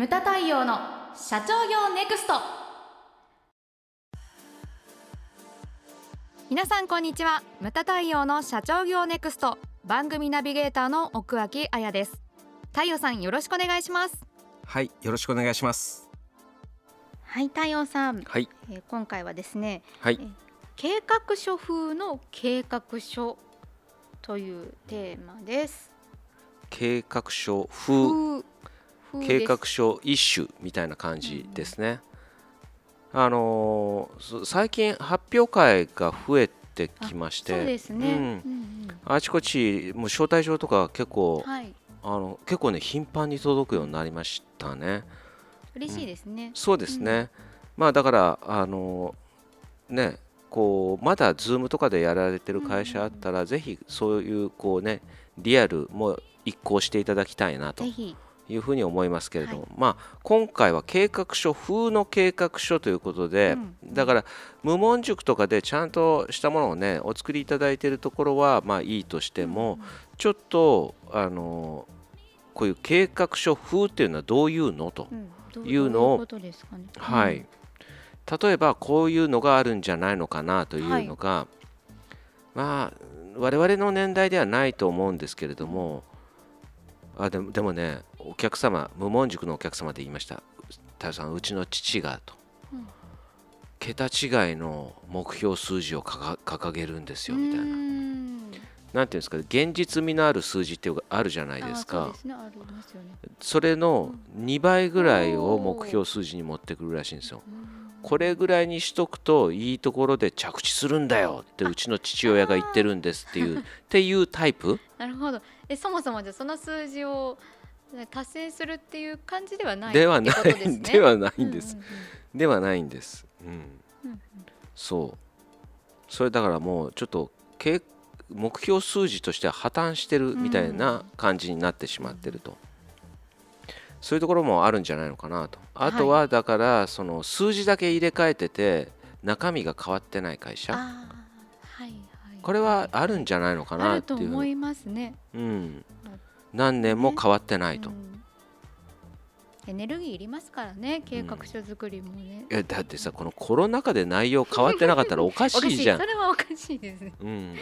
ムタ太陽の社長業ネクスト。皆さんこんにちは。ムタ太陽の社長業ネクスト。番組ナビゲーターの奥脇彩です。太陽さんよろしくお願いします。はいよろしくお願いします。はい太陽さん、はい。えー今回はですねはい。え計画書風の計画書というテーマです。計画書風計画書一種みたいな感じですね、あのーそ最近発表会が増えてきましてあちこちもう招待状とか結構はい。あの結構ね頻繁に届くようになりましたね。嬉しいですね、そうですね、まあだからあのねこうまだ Zoom とかでやられてる会社あったら、ぜひそういうこうねリアルも一行していただきたいなと。ぜひいうふうに思いますけれども、はい。まあ今回は計画書風の計画書ということで、うん。だから無門塾とかでちゃんとしたものをねお作りいただいているところはまあいいとしても、ちょっとあのこういう計画書風っていうのはどういうのと、いうのをどういうことですかね。はい、例えばこういうのがあるんじゃないのかなというのが、まあ我々の年代ではないと思うんですけれどもあでもでもねお客様無門塾のお客様で言いました「太陽さんうちの父が」と、うん。桁違いの目標数字をかか掲げるんですよみたいな。うーん。なんていうんですか現実味のある数字っていうのがあるじゃないですか。それの2倍ぐらいを目標数字に持ってくるらしいんですよ。これぐらいにしとくといいところで着地するんだよってうちの父親が言ってるんですっていう っていうタイプ。なるほどえそもそもじゃあその数字をね達成するっていう感じではないではない ではないんです。うんうんではないんです。うん。うんうん。そう。それだからもうちょっと計目標数字としては破綻してるみたいな感じになってしまってると、そういうところもあるんじゃないのかなと。あとはだからその数字だけ入れ替えてて中身が変わってない会社。はいこれはあるんじゃないのかあなるっていう。と思いますね。うん、何年も変わってないと、うん。エネルギーいりますからね計画書作りもね、いやだってさこのコロナ禍で内容変わってなかったらおか しいいじゃん。それはおかしいですね、うん、うん、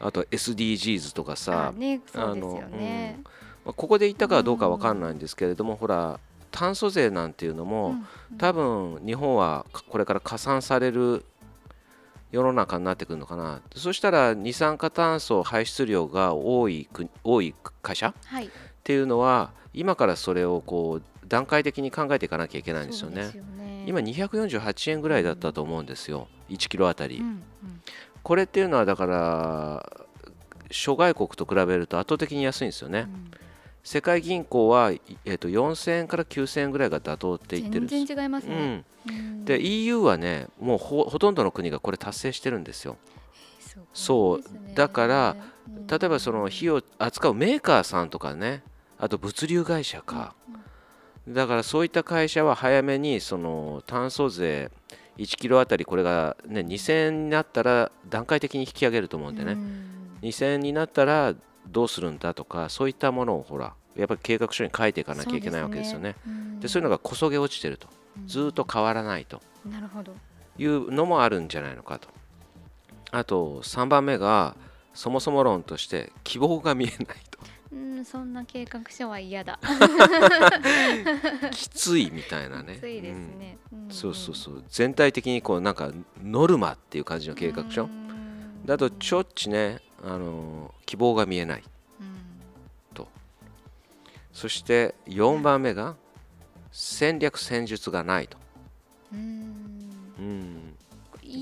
あと SDGs とかさあねそうですよね、まあここで言ったかどうかわかんないんですけれども、ほら炭素税なんていうのも、うん。多分日本はかこれから加算される世の中になってくるのかな。そしたら二酸化炭素排出量が多い国多い会社っはい。ていうのは今からそれをこう段階的に考えていかなきゃいけないんですよね。今248円ぐらいだったと思うんですよ。1キロあたり、うんうん。これっていうのはだから諸外国と比べると圧倒的に安いんですよね、うん世界銀行は、いえー、と4000円から9000円ぐらいが妥当って言ってる全然違いますね、うん、うん。で EU はねもうほほとんどの国がこれ達成してるんですよ。そうですね。だからうん。例えばその火を扱うメーカーさんとかねあと物流会社か、だからそういった会社は早めにその炭素税1キロあたりこれが、ね、2000円になったら段階的に引き上げると思うんでね、うん。2000円になったらどうするんだとかそういったものをほらやっぱり計画書に書いていかなきゃいけないわけですよね。でそういうのがこそげ落ちてると。ずーっと変わらないと。なるほど。いうのもあるんじゃないのかと。あと3番目がそもそも論として希望が見えないと。うんそんな計画書は嫌だ。きついみたいなね。きついですね、うん。そうそうそう。全体的にこうなんかノルマっていう感じの計画書。うん。だとちょっちねあの希望が見えない。うん。そして4番目が戦略戦術がないと、うん。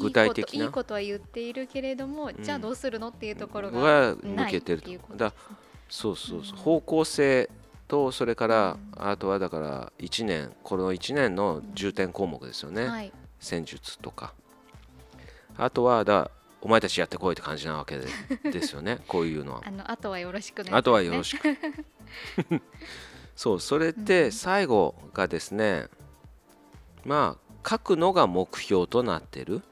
具体的な。いいことは言っているけれども、じゃあどうするのっていうところががない抜けてると。だそうそうそう。方向性とそれからあとはだから1年この1年の重点項目ですよね、はい。戦術とか。あとはだお前たちやってこいって感じなわけで ですよね。こういうのは。あのあとはよろしくね。あとはよろしく。そうそれで最後がですねまあ書くのが目標となってる。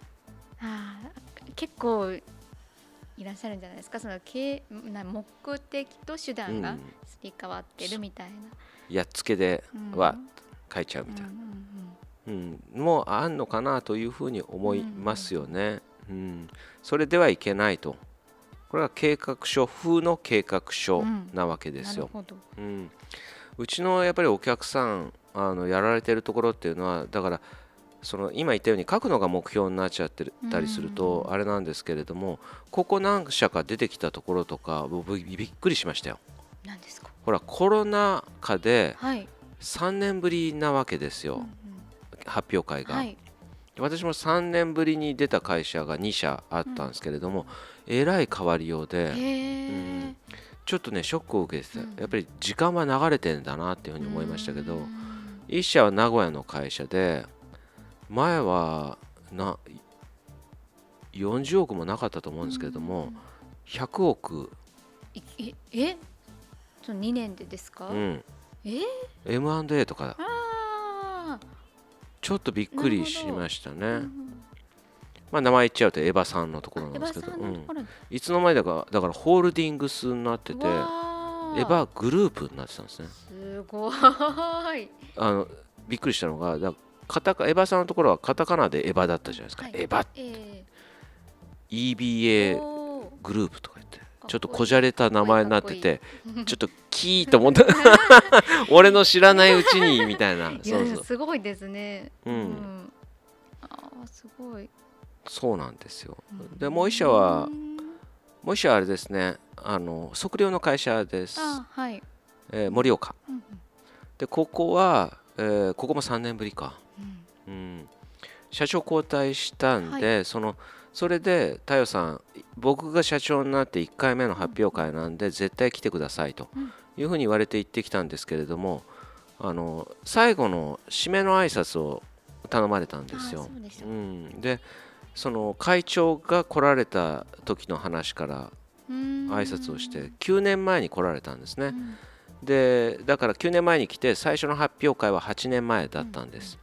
あー結構いらっしゃるんじゃないですか？その経な目的と手段がうん。すり替わってるみたいな、やっつけでうん。は書いちゃうみたいな、うん。もうあんのかなというふうに思いますよね。うん、それではいけないと。これは計画書風の計画書なわけですよ。なるほど。うん、うちのやっぱりお客さんあのやられてるところっていうのはだからその今言ったように書くのが目標になっちゃってたりするとあれなんですけれどもここ何社か出てきたところとか僕びびっくりしましたよ。何ですか？ほらコロナ禍ではい、3年ぶりなわけですよ、うんうん。発表会が、はい私も3年ぶりに出た会社が2社あったんですけれども、えらい変わりようでへえ、ちょっとねショックを受けてて、うん。やっぱり時間は流れてんだなっていうふうに思いましたけど、うん。1社は名古屋の会社で前はな40億もなかったと思うんですけれども、100億、いええ？その2年でですか、うん、え？M&A とか。あちょっとびっくりしましたあ、ね、うんまあ、名前言っちゃうとエヴァさんのところなんですけど、うん。いつの間にだかだからホールディングスになっててエヴァグループになってたんですね。すごーい。あのびっくりしたのがだカタカエヴァさんのところはカタカナでエヴァだったじゃないですか、はい。エヴァえ EBA えおー。グループとか言ってちょっとこじゃれた名前になってて ちょっとキーと思った。俺の知らないうちにみたいな。そうそう。すごいですね。うん。あーすごい。そうなんですよ。でもう一社はうんもう一社はあれですね。あの測量の会社です、あはい。えー盛岡。うんうん。でここは、えーここも3年ぶりか。うん。うん、社長交代したんで、そのそれで太陽さん僕が社長になって1回目の発表会なんで絶対来てくださいとうん。いうふうに言われて行ってきたんですけれどもあの最後の締めの挨拶を頼まれたんですよ。うん、でその会長が来られた時の話から挨挨拶をして9年前に来られたんですね。うん。でだから9年前に来て最初の発表会は8年前だったんです。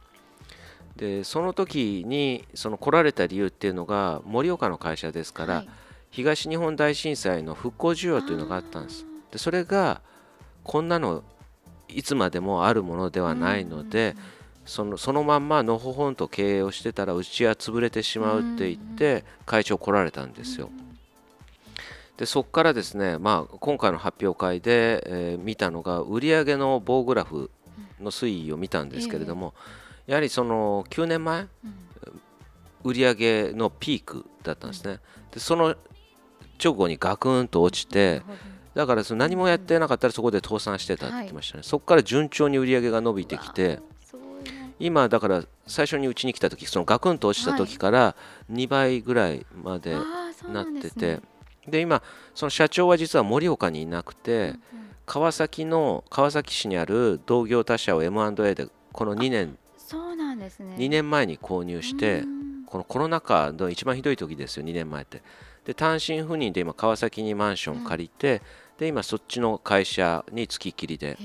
でその時にその来られた理由っていうのが盛岡の会社ですから、はい東日本大震災の復興需要というのがあったんです。でそれがこんなのいつまでもあるものではないので、そのそのまんまのほほんと経営をしてたらうちは潰れてしまうって言って会長来られたんですよ。でそこからですね、まあ、今回の発表会で、えー見たのが売上の棒グラフの推移を見たんですけれども、やはりその9年前うん売上のピークだったんですね。でその直後にガクンと落ちてだからその何もやってなかったらそこで倒産してたって言ってましたね、そこから順調に売り上げが伸びてきて今だから最初にうちに来た時そのガクンと落ちた時から2倍ぐらいまでなってて。で今その社長は実は盛岡にいなくてうん川崎の川崎市にある同業他社を M&A でこの2年そうなんですね。2年前に購入してうんこのコロナ禍の一番ひどい時ですよ2年前ってで単身赴任で今川崎にマンション借りて、で今そっちの会社に付きっきりで。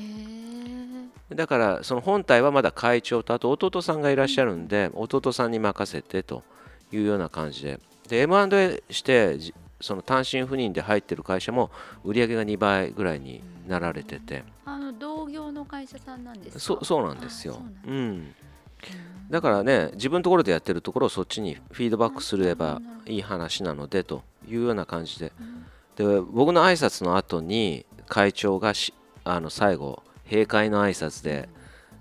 だからその本体はまだ会長とあと弟さんがいらっしゃるんで弟さんに任せてというような感じで。で M&A してじその単身赴任で入ってる会社も売り上げが2倍ぐらいになられてて。あの同業の会社さんなんですか？そそうなんですよ。うんだからね自分のところでやってるところをそっちにフィードバックすればいい話なのでというような感じで。うん。で僕の挨拶の後に会長がしあの最後閉会の挨拶で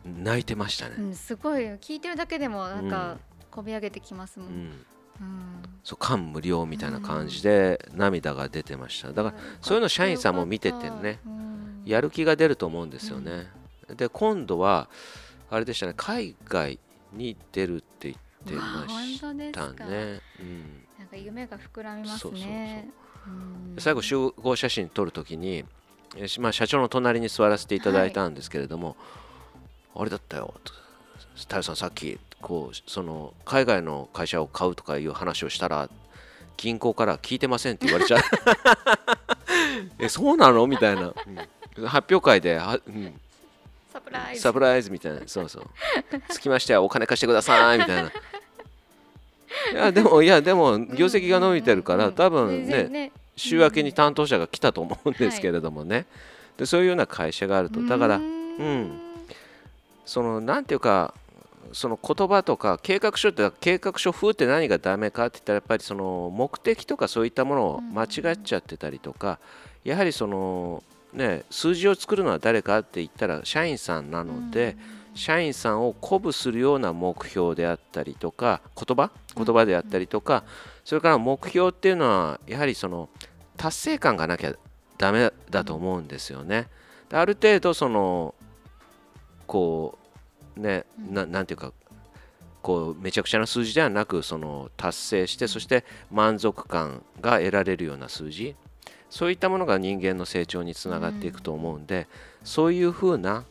泣いてましたね。う。ん、すごい。聞いてるだけでもなんうかんこび上げてきますもん、うん、うん。そう感無量みたいな感じで涙が出てました。だからそういうの社員さんも見ててねうん。やる気が出ると思うんですよね。で今度はあれでしたね海外に出るって言ってまうわ本し当で。うん。なんか夢が膨らみますね。そうそうそう。うん。で最後集合写真撮るときに、まあ、社長の隣に座らせていただいたんですけれども、あれだったよ。と太陽さんさっきこうその海外の会社を買うとかいう話をしたら銀行から聞いてませんって言われちゃう。えそうなの？みたいな、うん。発表会では、うん、サプライズ。サプライズみたいな。そうそう。着きましたよお金貸してくださいみたいないやでもいやでも業績が伸びてるから多分ね週明けに担当者が来たと思うんですけれどもね、でそういうような会社があると。だからうん。そのなんていうかその言葉とか計画書って計画書風って何がダメかって言ったらやっぱりその目的とかそういったものを間違っちゃってたりとかやはりそのね数字を作るのは誰かって言ったら社員さんなので社員さんを鼓舞するような目標であったりとか言葉？言葉であったりとかそれから目標っていうのはやはりその達成感がなきゃダメだと思うんですよね。ある程度そのこうねななんていうかこうめちゃくちゃな数字ではなくその達成してそして満足感が得られるような数字。そういったものが人間の成長につながっていくと思うんで、そういうふうな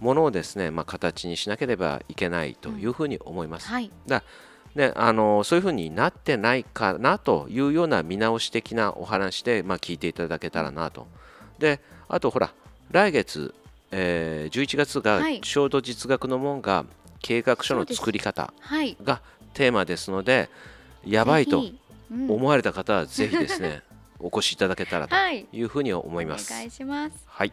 ものをですね、まあ、形にしなければいけないというふうに思います。はい、だね、あのそういうふうになってないかなというような見直し的なお話で、まあ、聞いていただけたらなと。であとほら来月、えー、11月がちょうど実学の門が計画書の作り方がテーマですので、やばいと思われた方はぜひですね、お越しいただけたらというふうに思います。お願いします。はい。